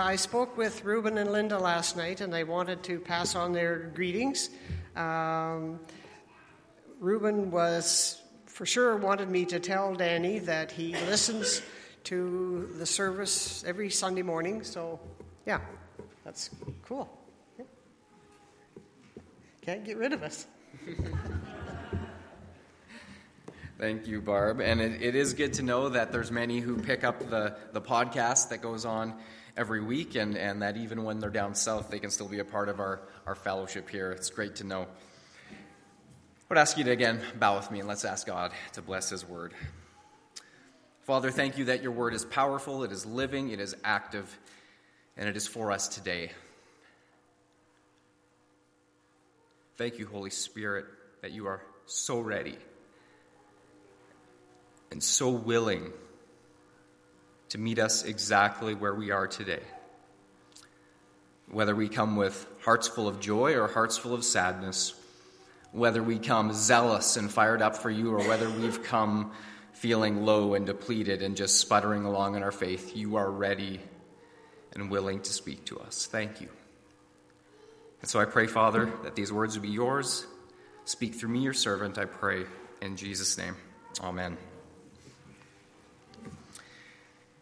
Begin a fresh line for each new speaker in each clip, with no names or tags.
I spoke with Ruben and Linda last night, and they wanted to pass on their greetings. Um, Ruben was for sure wanted me to tell Danny that he listens to the service every Sunday morning. So, yeah, that's cool. Can't get rid of us.
Thank you, Barb. And it, it is good to know that there's many who pick up the, the podcast that goes on every week, and, and that even when they're down south, they can still be a part of our, our fellowship here. It's great to know. I would ask you to again bow with me and let's ask God to bless His word. Father, thank you that your word is powerful, it is living, it is active, and it is for us today. Thank you, Holy Spirit, that you are so ready and so willing to meet us exactly where we are today. Whether we come with hearts full of joy or hearts full of sadness, whether we come zealous and fired up for you or whether we've come feeling low and depleted and just sputtering along in our faith, you are ready and willing to speak to us. Thank you. And so I pray, Father, that these words would be yours. Speak through me, your servant, I pray. In Jesus' name, amen.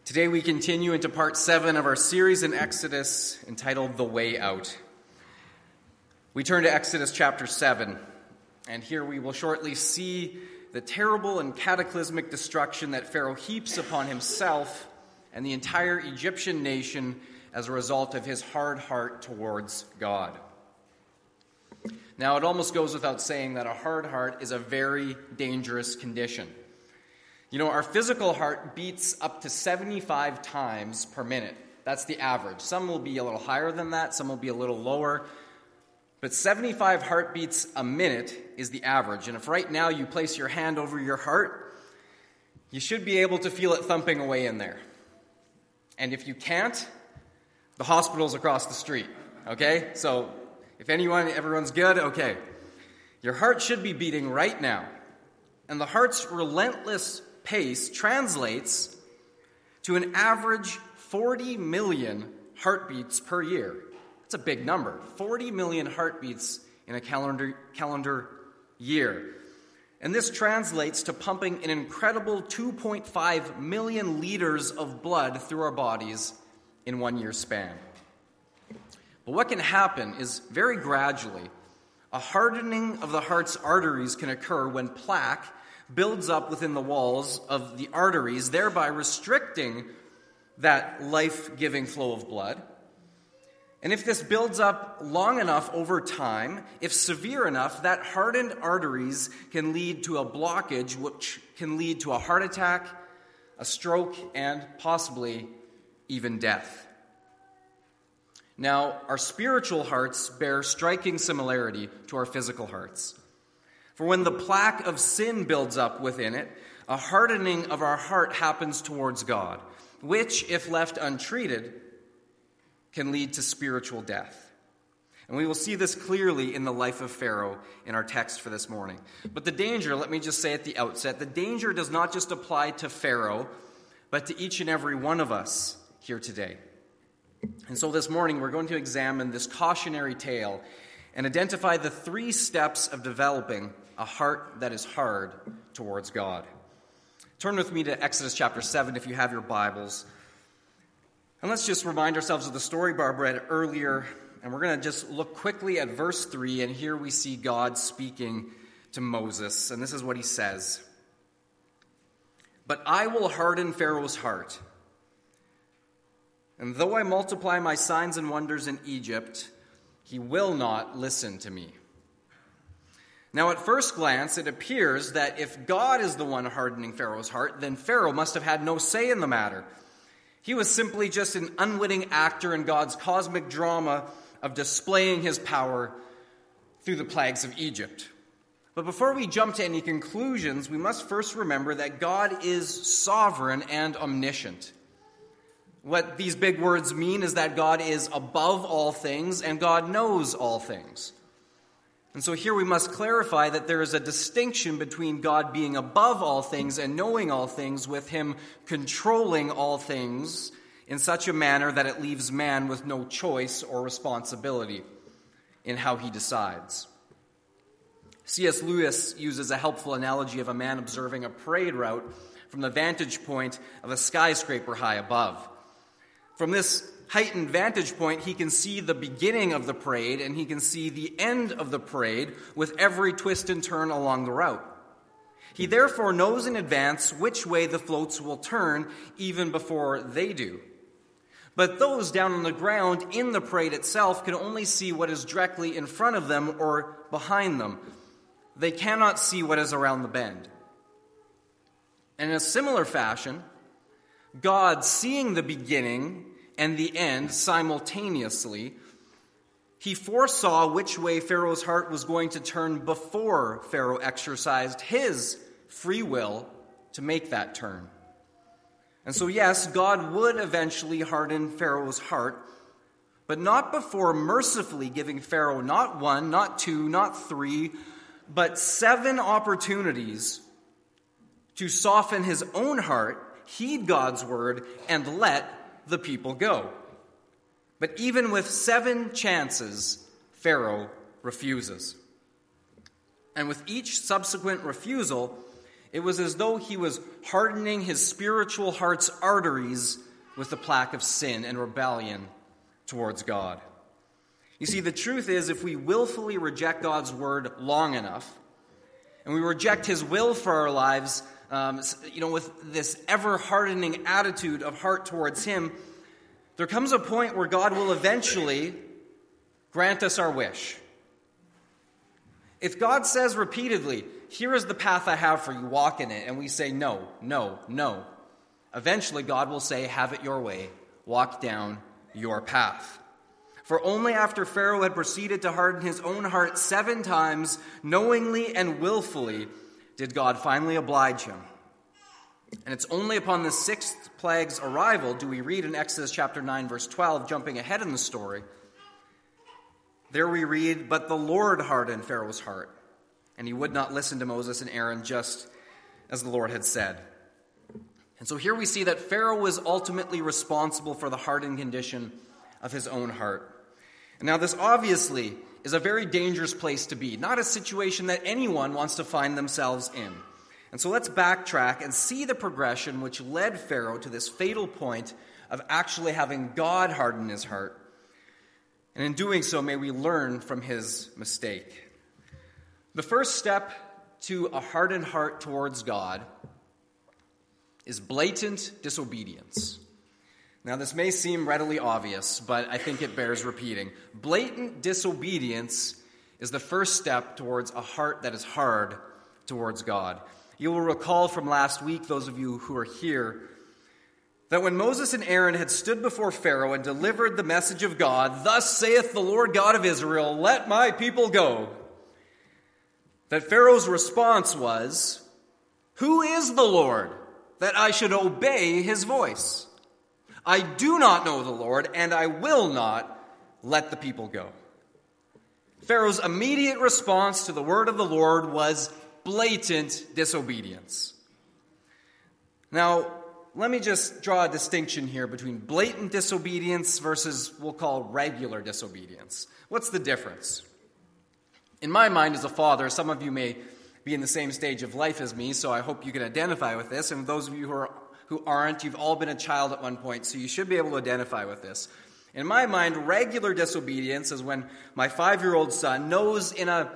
Today we continue into part seven of our series in Exodus entitled The Way Out. We turn to Exodus chapter 7, and here we will shortly see the terrible and cataclysmic destruction that Pharaoh heaps upon himself and the entire Egyptian nation as a result of his hard heart towards God. Now, it almost goes without saying that a hard heart is a very dangerous condition. You know, our physical heart beats up to 75 times per minute. That's the average. Some will be a little higher than that, some will be a little lower. But 75 heartbeats a minute is the average. And if right now you place your hand over your heart, you should be able to feel it thumping away in there. And if you can't, the hospital's across the street. Okay? So if anyone, everyone's good, okay. Your heart should be beating right now. And the heart's relentless pace translates to an average 40 million heartbeats per year. That's a big number 40 million heartbeats in a calendar, calendar year. And this translates to pumping an incredible 2.5 million liters of blood through our bodies in one year span. But what can happen is very gradually, a hardening of the heart's arteries can occur when plaque builds up within the walls of the arteries, thereby restricting that life giving flow of blood. And if this builds up long enough over time, if severe enough, that hardened arteries can lead to a blockage, which can lead to a heart attack, a stroke, and possibly even death. Now, our spiritual hearts bear striking similarity to our physical hearts. For when the plaque of sin builds up within it, a hardening of our heart happens towards God, which, if left untreated, can lead to spiritual death. And we will see this clearly in the life of Pharaoh in our text for this morning. But the danger, let me just say at the outset, the danger does not just apply to Pharaoh, but to each and every one of us here today. And so this morning we're going to examine this cautionary tale and identify the three steps of developing a heart that is hard towards God. Turn with me to Exodus chapter 7 if you have your Bibles. And let's just remind ourselves of the story Barb read earlier. And we're going to just look quickly at verse 3. And here we see God speaking to Moses. And this is what he says But I will harden Pharaoh's heart. And though I multiply my signs and wonders in Egypt, he will not listen to me. Now, at first glance, it appears that if God is the one hardening Pharaoh's heart, then Pharaoh must have had no say in the matter. He was simply just an unwitting actor in God's cosmic drama of displaying his power through the plagues of Egypt. But before we jump to any conclusions, we must first remember that God is sovereign and omniscient. What these big words mean is that God is above all things and God knows all things. And so here we must clarify that there is a distinction between God being above all things and knowing all things, with Him controlling all things in such a manner that it leaves man with no choice or responsibility in how he decides. C.S. Lewis uses a helpful analogy of a man observing a parade route from the vantage point of a skyscraper high above. From this heightened vantage point, he can see the beginning of the parade and he can see the end of the parade with every twist and turn along the route. He therefore knows in advance which way the floats will turn even before they do. But those down on the ground in the parade itself can only see what is directly in front of them or behind them. They cannot see what is around the bend. And in a similar fashion, God, seeing the beginning and the end simultaneously, he foresaw which way Pharaoh's heart was going to turn before Pharaoh exercised his free will to make that turn. And so, yes, God would eventually harden Pharaoh's heart, but not before mercifully giving Pharaoh not one, not two, not three, but seven opportunities to soften his own heart, heed God's word, and let the people go. But even with seven chances, Pharaoh refuses. And with each subsequent refusal, it was as though he was hardening his spiritual heart's arteries with the plaque of sin and rebellion towards God. You see, the truth is, if we willfully reject God's word long enough, and we reject his will for our lives um, you know, with this ever hardening attitude of heart towards Him, there comes a point where God will eventually grant us our wish. If God says repeatedly, Here is the path I have for you, walk in it, and we say, No, no, no, eventually God will say, Have it your way, walk down your path. For only after Pharaoh had proceeded to harden his own heart seven times, knowingly and willfully, did God finally oblige him. And it's only upon the sixth plague's arrival do we read in Exodus chapter 9, verse 12, jumping ahead in the story. There we read, But the Lord hardened Pharaoh's heart, and he would not listen to Moses and Aaron just as the Lord had said. And so here we see that Pharaoh was ultimately responsible for the hardened condition of his own heart. And now, this obviously is a very dangerous place to be, not a situation that anyone wants to find themselves in. And so let's backtrack and see the progression which led Pharaoh to this fatal point of actually having God harden his heart. And in doing so, may we learn from his mistake. The first step to a hardened heart towards God is blatant disobedience. Now, this may seem readily obvious, but I think it bears repeating. Blatant disobedience is the first step towards a heart that is hard towards God. You will recall from last week, those of you who are here, that when Moses and Aaron had stood before Pharaoh and delivered the message of God, Thus saith the Lord God of Israel, let my people go, that Pharaoh's response was, Who is the Lord that I should obey his voice? I do not know the Lord, and I will not let the people go. Pharaoh's immediate response to the word of the Lord was blatant disobedience. Now, let me just draw a distinction here between blatant disobedience versus we'll call regular disobedience. What's the difference? In my mind, as a father, some of you may be in the same stage of life as me, so I hope you can identify with this. And those of you who are who aren't, you've all been a child at one point, so you should be able to identify with this. In my mind, regular disobedience is when my five year old son knows in a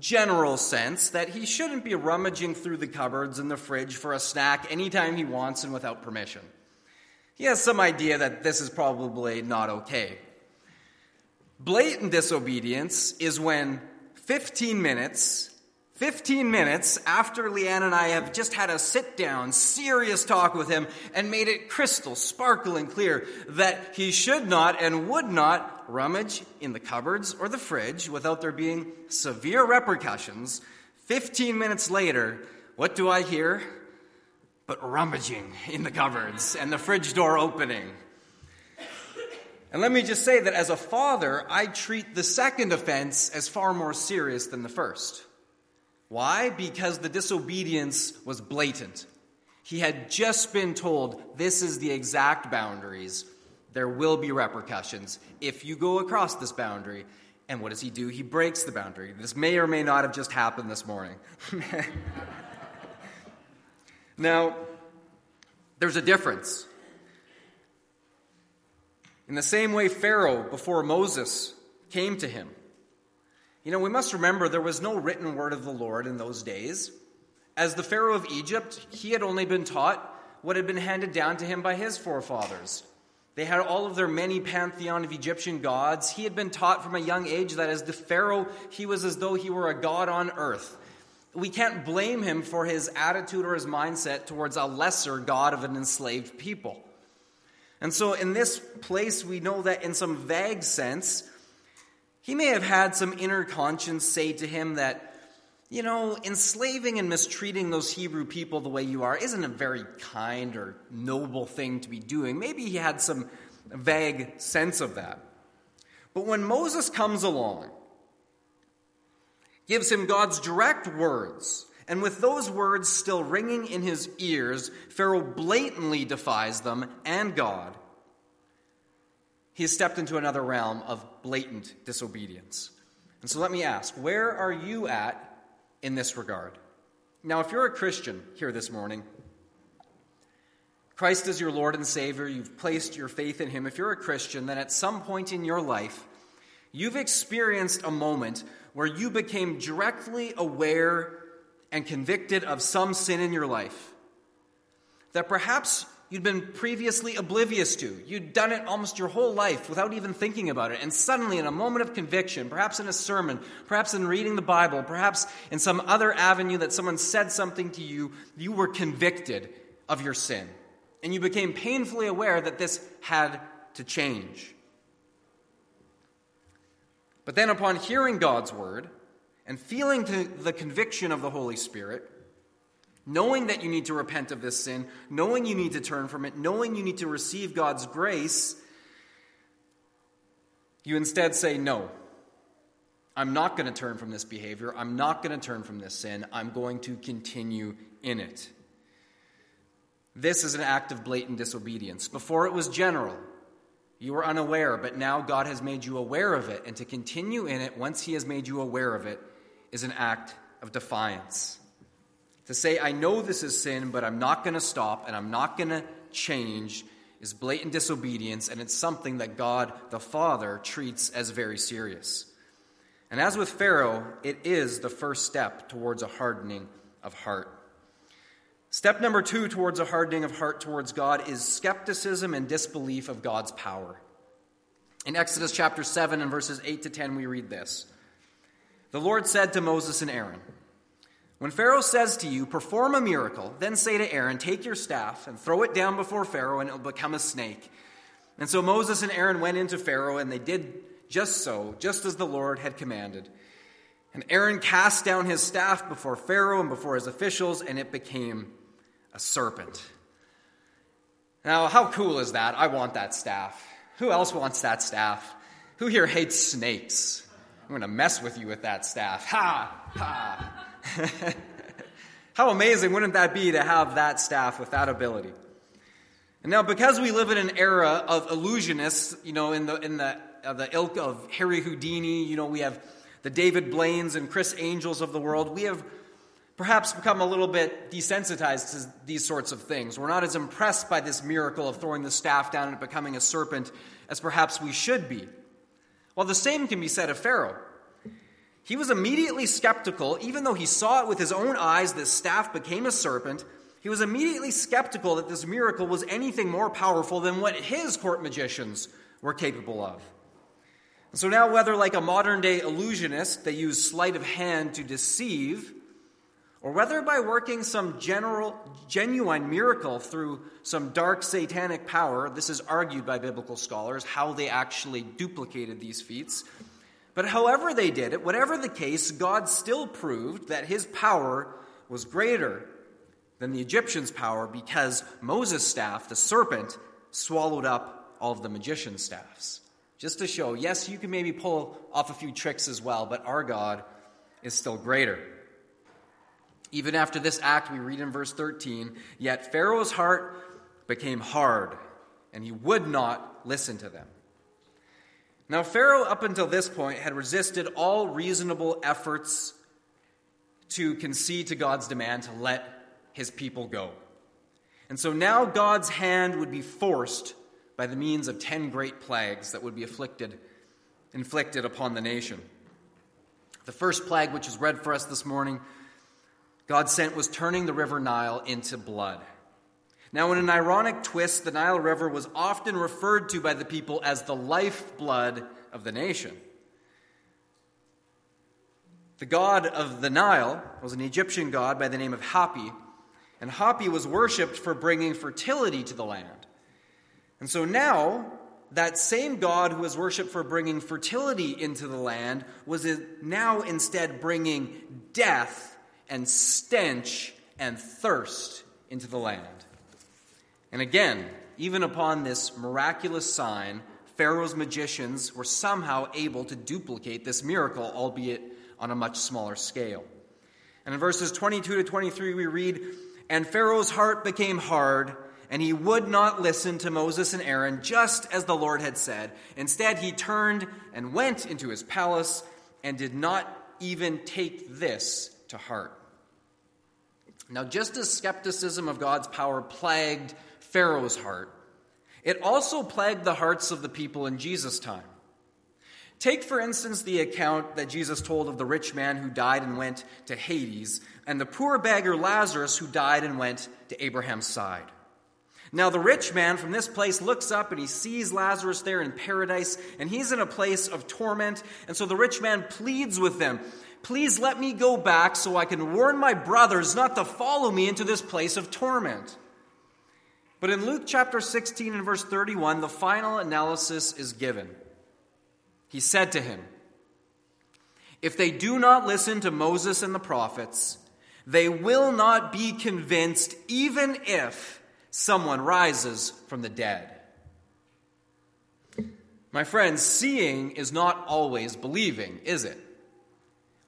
general sense that he shouldn't be rummaging through the cupboards and the fridge for a snack anytime he wants and without permission. He has some idea that this is probably not okay. Blatant disobedience is when 15 minutes 15 minutes after Leanne and I have just had a sit down, serious talk with him and made it crystal, sparkling clear that he should not and would not rummage in the cupboards or the fridge without there being severe repercussions, 15 minutes later, what do I hear? But rummaging in the cupboards and the fridge door opening. And let me just say that as a father, I treat the second offense as far more serious than the first. Why? Because the disobedience was blatant. He had just been told, this is the exact boundaries. There will be repercussions if you go across this boundary. And what does he do? He breaks the boundary. This may or may not have just happened this morning. now, there's a difference. In the same way, Pharaoh, before Moses, came to him. You know, we must remember there was no written word of the Lord in those days. As the Pharaoh of Egypt, he had only been taught what had been handed down to him by his forefathers. They had all of their many pantheon of Egyptian gods. He had been taught from a young age that as the Pharaoh, he was as though he were a god on earth. We can't blame him for his attitude or his mindset towards a lesser god of an enslaved people. And so, in this place, we know that in some vague sense, he may have had some inner conscience say to him that you know, enslaving and mistreating those Hebrew people the way you are isn't a very kind or noble thing to be doing. Maybe he had some vague sense of that. But when Moses comes along, gives him God's direct words, and with those words still ringing in his ears, Pharaoh blatantly defies them and God. He has stepped into another realm of blatant disobedience. And so let me ask where are you at in this regard. Now, if you're a Christian here this morning, Christ is your Lord and Savior, you've placed your faith in Him. If you're a Christian, then at some point in your life, you've experienced a moment where you became directly aware and convicted of some sin in your life. That perhaps you'd been previously oblivious to. You'd done it almost your whole life without even thinking about it. And suddenly, in a moment of conviction, perhaps in a sermon, perhaps in reading the Bible, perhaps in some other avenue that someone said something to you, you were convicted of your sin. And you became painfully aware that this had to change. But then, upon hearing God's word and feeling the conviction of the Holy Spirit, knowing that you need to repent of this sin, knowing you need to turn from it, knowing you need to receive God's grace, you instead say, No, I'm not going to turn from this behavior. I'm not going to turn from this sin. I'm going to continue in it. This is an act of blatant disobedience. Before it was general. You were unaware, but now God has made you aware of it. And to continue in it, once He has made you aware of it, is an act of defiance. To say, I know this is sin, but I'm not going to stop and I'm not going to change is blatant disobedience, and it's something that God the Father treats as very serious. And as with Pharaoh, it is the first step towards a hardening of heart. Step number two towards a hardening of heart towards God is skepticism and disbelief of God's power. In Exodus chapter 7 and verses 8 to 10, we read this The Lord said to Moses and Aaron, when Pharaoh says to you, perform a miracle, then say to Aaron, take your staff and throw it down before Pharaoh, and it will become a snake. And so Moses and Aaron went into Pharaoh, and they did just so, just as the Lord had commanded. And Aaron cast down his staff before Pharaoh and before his officials, and it became a serpent. Now, how cool is that? I want that staff. Who else wants that staff? Who here hates snakes? I'm going to mess with you with that staff. Ha! Ha! How amazing wouldn't that be to have that staff with that ability? And now, because we live in an era of illusionists, you know, in the, in the, uh, the ilk of Harry Houdini, you know, we have the David Blaines and Criss Angels of the world, we have perhaps become a little bit desensitized to these sorts of things. We're not as impressed by this miracle of throwing the staff down and becoming a serpent as perhaps we should be. Well, the same can be said of Pharaoh. He was immediately skeptical, even though he saw it with his own eyes, this staff became a serpent. He was immediately skeptical that this miracle was anything more powerful than what his court magicians were capable of. So now, whether like a modern day illusionist, they use sleight of hand to deceive, or whether by working some general, genuine miracle through some dark satanic power, this is argued by biblical scholars how they actually duplicated these feats. But however they did it, whatever the case, God still proved that his power was greater than the Egyptians' power because Moses' staff, the serpent, swallowed up all of the magician's staffs. Just to show, yes, you can maybe pull off a few tricks as well, but our God is still greater. Even after this act, we read in verse 13, yet Pharaoh's heart became hard and he would not listen to them. Now, Pharaoh, up until this point, had resisted all reasonable efforts to concede to God's demand to let his people go. And so now God's hand would be forced by the means of ten great plagues that would be afflicted, inflicted upon the nation. The first plague, which is read for us this morning, God sent was turning the river Nile into blood. Now, in an ironic twist, the Nile River was often referred to by the people as the lifeblood of the nation. The god of the Nile was an Egyptian god by the name of Hapi, and Hapi was worshipped for bringing fertility to the land. And so now, that same God who was worshipped for bringing fertility into the land was now instead bringing death and stench and thirst into the land. And again, even upon this miraculous sign, Pharaoh's magicians were somehow able to duplicate this miracle, albeit on a much smaller scale. And in verses 22 to 23, we read, And Pharaoh's heart became hard, and he would not listen to Moses and Aaron, just as the Lord had said. Instead, he turned and went into his palace and did not even take this to heart. Now, just as skepticism of God's power plagued Pharaoh's heart, it also plagued the hearts of the people in Jesus' time. Take, for instance, the account that Jesus told of the rich man who died and went to Hades, and the poor beggar Lazarus who died and went to Abraham's side. Now, the rich man from this place looks up and he sees Lazarus there in paradise, and he's in a place of torment. And so the rich man pleads with them Please let me go back so I can warn my brothers not to follow me into this place of torment. But in Luke chapter 16 and verse 31, the final analysis is given. He said to him, If they do not listen to Moses and the prophets, they will not be convinced, even if someone rises from the dead. My friends, seeing is not always believing, is it?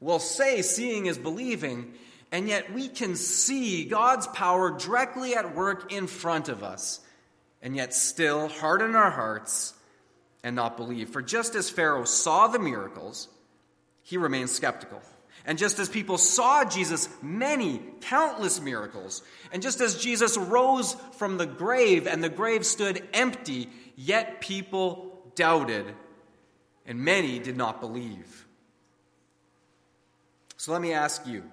We'll say seeing is believing, and yet we can see God's power directly at work in front of us, and yet still harden our hearts and not believe. For just as Pharaoh saw the miracles, he remained skeptical. And just as people saw Jesus' many, countless miracles, and just as Jesus rose from the grave and the grave stood empty, yet people doubted, and many did not believe. So let me ask you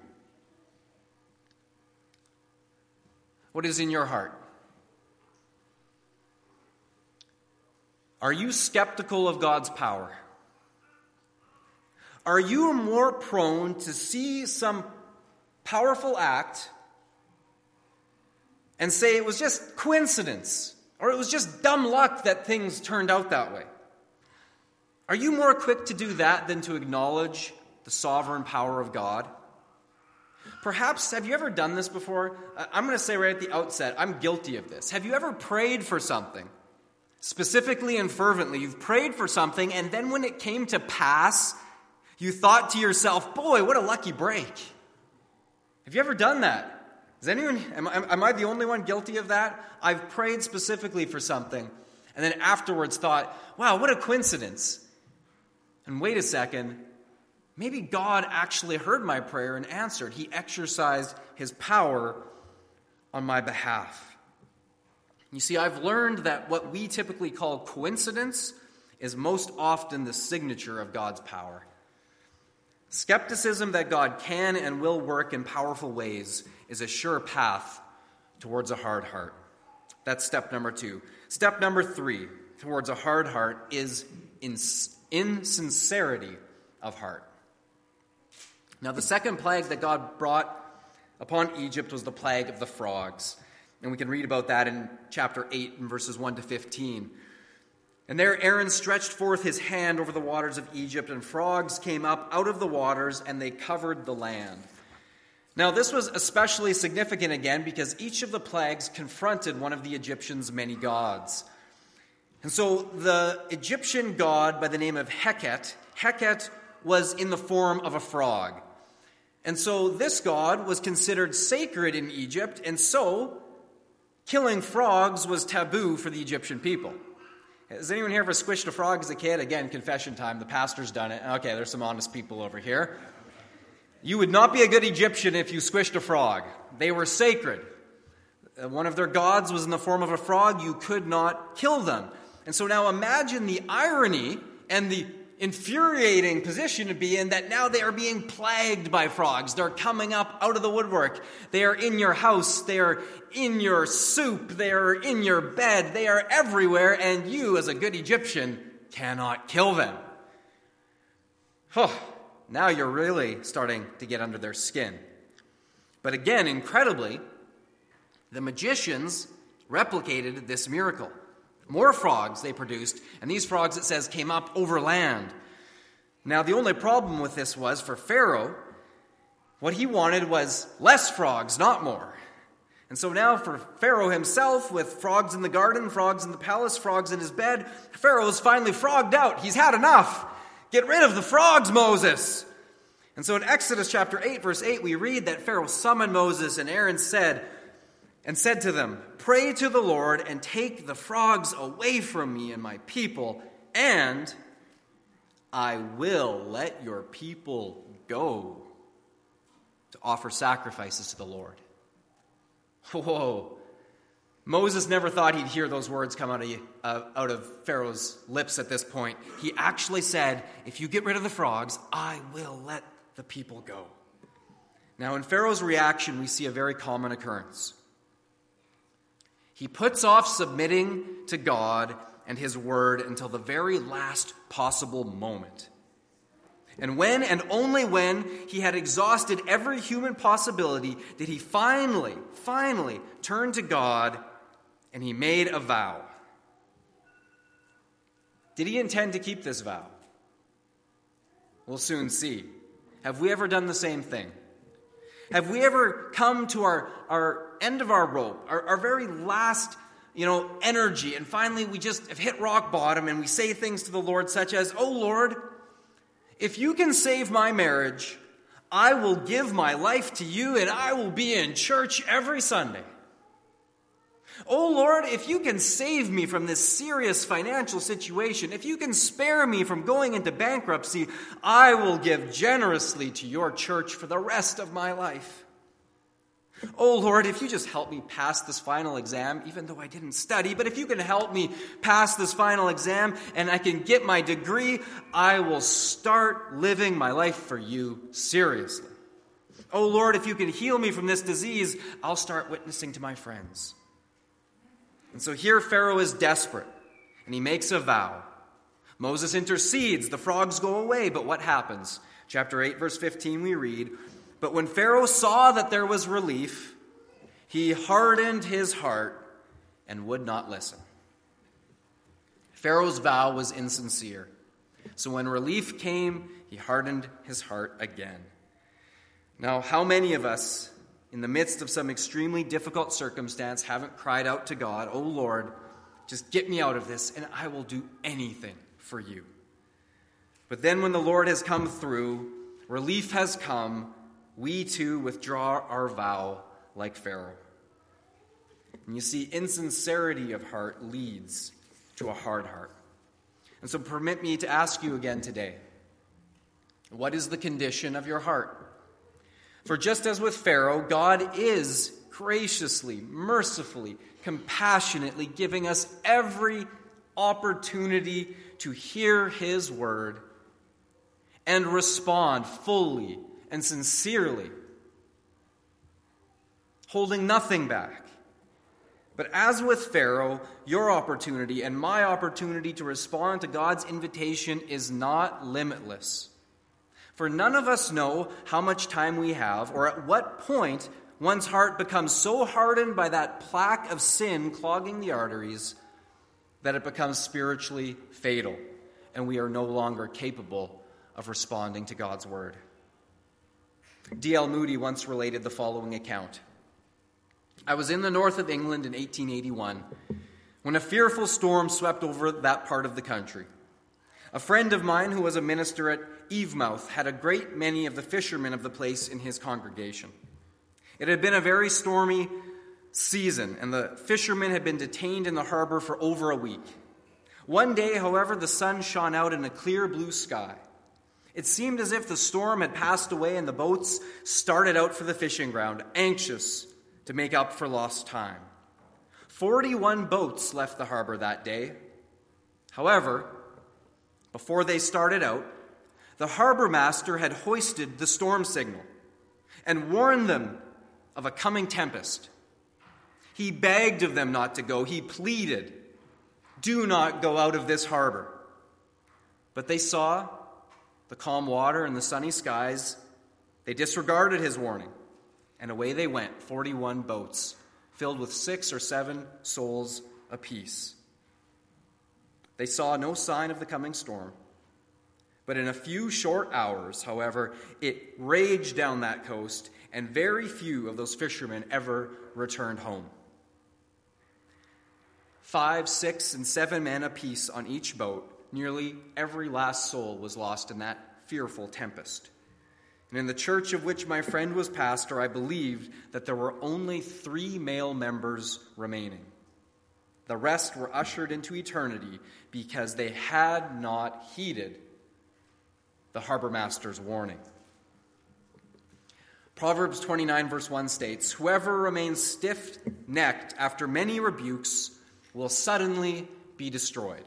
What is in your heart? Are you skeptical of God's power? Are you more prone to see some powerful act and say it was just coincidence or it was just dumb luck that things turned out that way? Are you more quick to do that than to acknowledge the sovereign power of God? Perhaps, have you ever done this before? I'm going to say right at the outset, I'm guilty of this. Have you ever prayed for something, specifically and fervently? You've prayed for something, and then when it came to pass, you thought to yourself, boy, what a lucky break. Have you ever done that? Is anyone, am, am I the only one guilty of that? I've prayed specifically for something, and then afterwards thought, wow, what a coincidence. And wait a second, Maybe God actually heard my prayer and answered. He exercised his power on my behalf. You see, I've learned that what we typically call coincidence is most often the signature of God's power. Skepticism that God can and will work in powerful ways is a sure path towards a hard heart. That's step number two. Step number three towards a hard heart is insincerity of heart. Now, the second plague that God brought upon Egypt was the plague of the frogs. And we can read about that in chapter 8 and verses 1 to 15. And there Aaron stretched forth his hand over the waters of Egypt, and frogs came up out of the waters, and they covered the land. Now, this was especially significant again because each of the plagues confronted one of the Egyptians' many gods. And so the Egyptian god by the name of Heket, Heket was in the form of a frog. And so this god was considered sacred in Egypt, and so killing frogs was taboo for the Egyptian people. Has anyone here ever squished a frog as a kid? Again, confession time. The pastor's done it. Okay, there's some honest people over here. You would not be a good Egyptian if you squished a frog. They were sacred. Uh, one of their gods was in the form of a frog. You could not kill them. And so now imagine the irony and the infuriating position to be in that now they are being plagued by frogs. They're coming up out of the woodwork. They are in your house. They are in your soup. They are in your bed. They are everywhere, and you, as a good Egyptian, cannot kill them. Oh, now you're really starting to get under their skin. But again, incredibly, the magicians replicated this miracle. More frogs they produced, and these frogs, it says, came up over land. Now, the only problem with this was for Pharaoh, what he wanted was less frogs, not more. And so now, for Pharaoh himself, with frogs in the garden, frogs in the palace, frogs in his bed, Pharaoh is finally frogged out. He's had enough. Get rid of the frogs, Moses. And so in Exodus chapter 8, verse 8, we read that Pharaoh summoned Moses, and Aaron said, and said to them, Pray to the Lord and take the frogs away from me and my people, and I will let your people go to offer sacrifices to the Lord. Whoa. Moses never thought he'd hear those words come out of, uh, out of Pharaoh's lips at this point. He actually said, If you get rid of the frogs, I will let the people go. Now, in Pharaoh's reaction, we see a very common occurrence. He puts off submitting to God and His Word until the very last possible moment. And when and only when he had exhausted every human possibility did he finally, finally turn to God and he made a vow. Did he intend to keep this vow? We'll soon see. Have we ever done the same thing? Have we ever come to our, our end of our rope, our, our very last you know, energy, and finally we just have hit rock bottom and we say things to the Lord such as, Oh Lord, if you can save my marriage, I will give my life to you and I will be in church every Sunday. Oh Lord, if you can save me from this serious financial situation, if you can spare me from going into bankruptcy, I will give generously to your church for the rest of my life. Oh Lord, if you just help me pass this final exam, even though I didn't study, but if you can help me pass this final exam and I can get my degree, I will start living my life for you seriously. Oh Lord, if you can heal me from this disease, I'll start witnessing to my friends. And so here Pharaoh is desperate, and he makes a vow. Moses intercedes, the frogs go away, but what happens? Chapter 8, verse 15, we read But when Pharaoh saw that there was relief, he hardened his heart and would not listen. Pharaoh's vow was insincere. So when relief came, he hardened his heart again. Now, how many of us in the midst of some extremely difficult circumstance, haven't cried out to God, Oh Lord, just get me out of this, and I will do anything for you. But then, when the Lord has come through, relief has come, we too withdraw our vow like Pharaoh. And you see, insincerity of heart leads to a hard heart. And so, permit me to ask you again today what is the condition of your heart? For just as with Pharaoh, God is graciously, mercifully, compassionately giving us every opportunity to hear his word and respond fully and sincerely, holding nothing back. But as with Pharaoh, your opportunity and my opportunity to respond to God's invitation is not limitless. For none of us know how much time we have or at what point one's heart becomes so hardened by that plaque of sin clogging the arteries that it becomes spiritually fatal and we are no longer capable of responding to God's word. D.L. Moody once related the following account I was in the north of England in 1881 when a fearful storm swept over that part of the country. A friend of mine who was a minister at Eyemouth had a great many of the fishermen of the place in his congregation. It had been a very stormy season, and the fishermen had been detained in the harbor for over a week. One day, however, the sun shone out in a clear blue sky. It seemed as if the storm had passed away and the boats started out for the fishing ground, anxious to make up for lost time. Forty one boats left the harbor that day. However, before they started out, the harbor master had hoisted the storm signal and warned them of a coming tempest. He begged of them not to go. He pleaded, Do not go out of this harbor. But they saw the calm water and the sunny skies. They disregarded his warning, and away they went 41 boats filled with six or seven souls apiece. They saw no sign of the coming storm. But in a few short hours, however, it raged down that coast, and very few of those fishermen ever returned home. Five, six, and seven men apiece on each boat, nearly every last soul was lost in that fearful tempest. And in the church of which my friend was pastor, I believed that there were only three male members remaining. The rest were ushered into eternity because they had not heeded the harbor master's warning. Proverbs 29, verse 1 states Whoever remains stiff necked after many rebukes will suddenly be destroyed.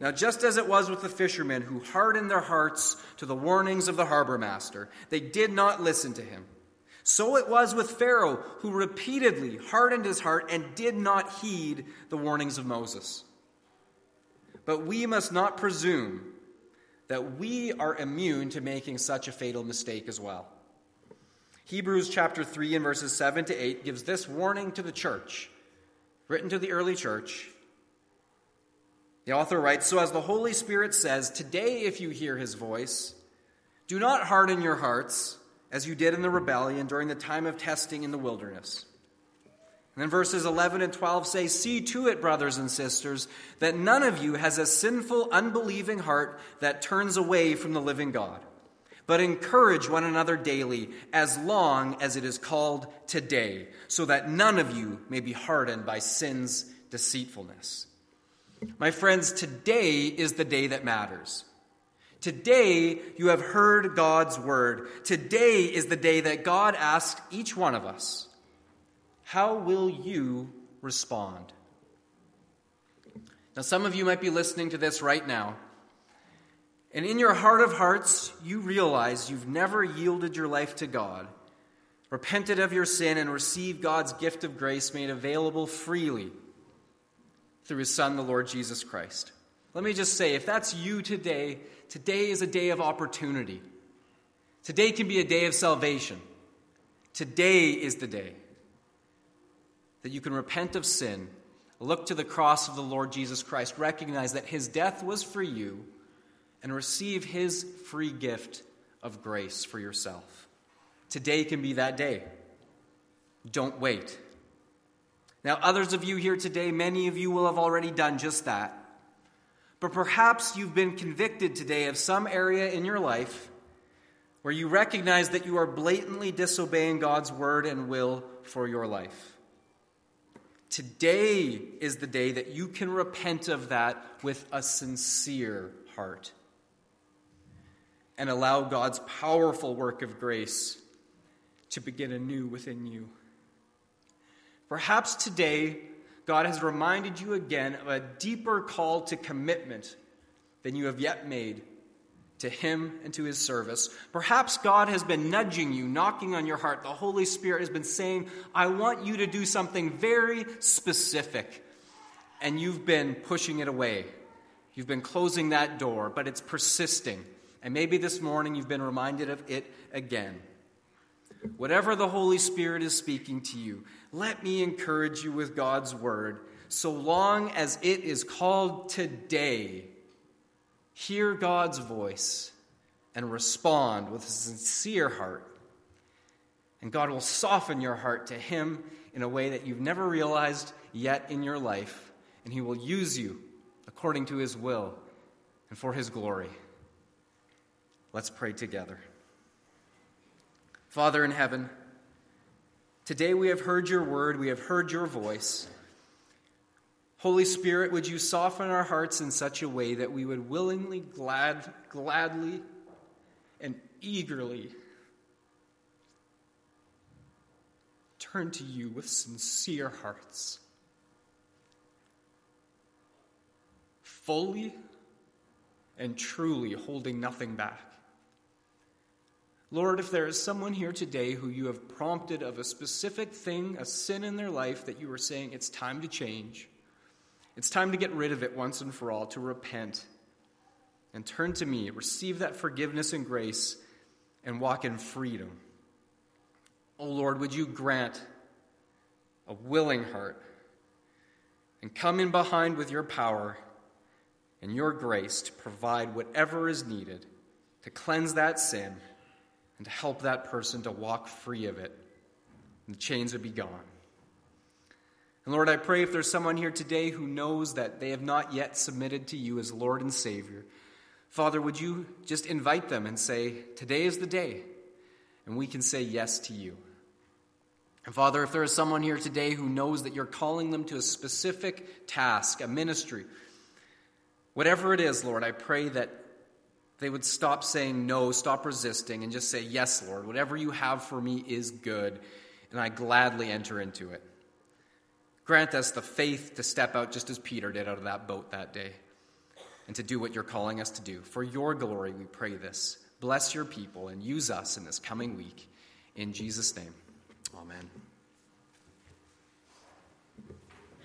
Now, just as it was with the fishermen who hardened their hearts to the warnings of the harbor master, they did not listen to him. So it was with Pharaoh, who repeatedly hardened his heart and did not heed the warnings of Moses. But we must not presume that we are immune to making such a fatal mistake as well. Hebrews chapter 3 and verses 7 to 8 gives this warning to the church, written to the early church the author writes So, as the Holy Spirit says, today, if you hear his voice, do not harden your hearts as you did in the rebellion during the time of testing in the wilderness. And then verses 11 and 12 say, See to it, brothers and sisters, that none of you has a sinful, unbelieving heart that turns away from the living God. But encourage one another daily, as long as it is called today, so that none of you may be hardened by sin's deceitfulness. My friends, today is the day that matters. Today, you have heard God's word. Today is the day that God asked each one of us How will you respond? Now, some of you might be listening to this right now, and in your heart of hearts, you realize you've never yielded your life to God, repented of your sin, and received God's gift of grace made available freely through his Son, the Lord Jesus Christ. Let me just say if that's you today, today is a day of opportunity. Today can be a day of salvation. Today is the day that you can repent of sin, look to the cross of the Lord Jesus Christ, recognize that his death was for you, and receive his free gift of grace for yourself. Today can be that day. Don't wait. Now, others of you here today, many of you will have already done just that. But perhaps you've been convicted today of some area in your life where you recognize that you are blatantly disobeying God's word and will for your life. Today is the day that you can repent of that with a sincere heart and allow God's powerful work of grace to begin anew within you. Perhaps today, God has reminded you again of a deeper call to commitment than you have yet made to Him and to His service. Perhaps God has been nudging you, knocking on your heart. The Holy Spirit has been saying, I want you to do something very specific. And you've been pushing it away. You've been closing that door, but it's persisting. And maybe this morning you've been reminded of it again. Whatever the Holy Spirit is speaking to you, let me encourage you with God's word. So long as it is called today, hear God's voice and respond with a sincere heart. And God will soften your heart to Him in a way that you've never realized yet in your life. And He will use you according to His will and for His glory. Let's pray together. Father in heaven, Today we have heard your word, we have heard your voice. Holy Spirit, would you soften our hearts in such a way that we would willingly, glad, gladly, and eagerly turn to you with sincere hearts, fully and truly holding nothing back. Lord, if there is someone here today who you have prompted of a specific thing, a sin in their life that you are saying it's time to change, it's time to get rid of it once and for all, to repent and turn to me, receive that forgiveness and grace, and walk in freedom. Oh Lord, would you grant a willing heart and come in behind with your power and your grace to provide whatever is needed to cleanse that sin and to help that person to walk free of it. And the chains would be gone. And Lord, I pray if there's someone here today who knows that they have not yet submitted to you as Lord and Savior, Father, would you just invite them and say, Today is the day, and we can say yes to you. And Father, if there is someone here today who knows that you're calling them to a specific task, a ministry, whatever it is, Lord, I pray that they would stop saying no, stop resisting, and just say, Yes, Lord, whatever you have for me is good, and I gladly enter into it. Grant us the faith to step out just as Peter did out of that boat that day and to do what you're calling us to do. For your glory, we pray this. Bless your people and use us in this coming week. In Jesus' name, amen.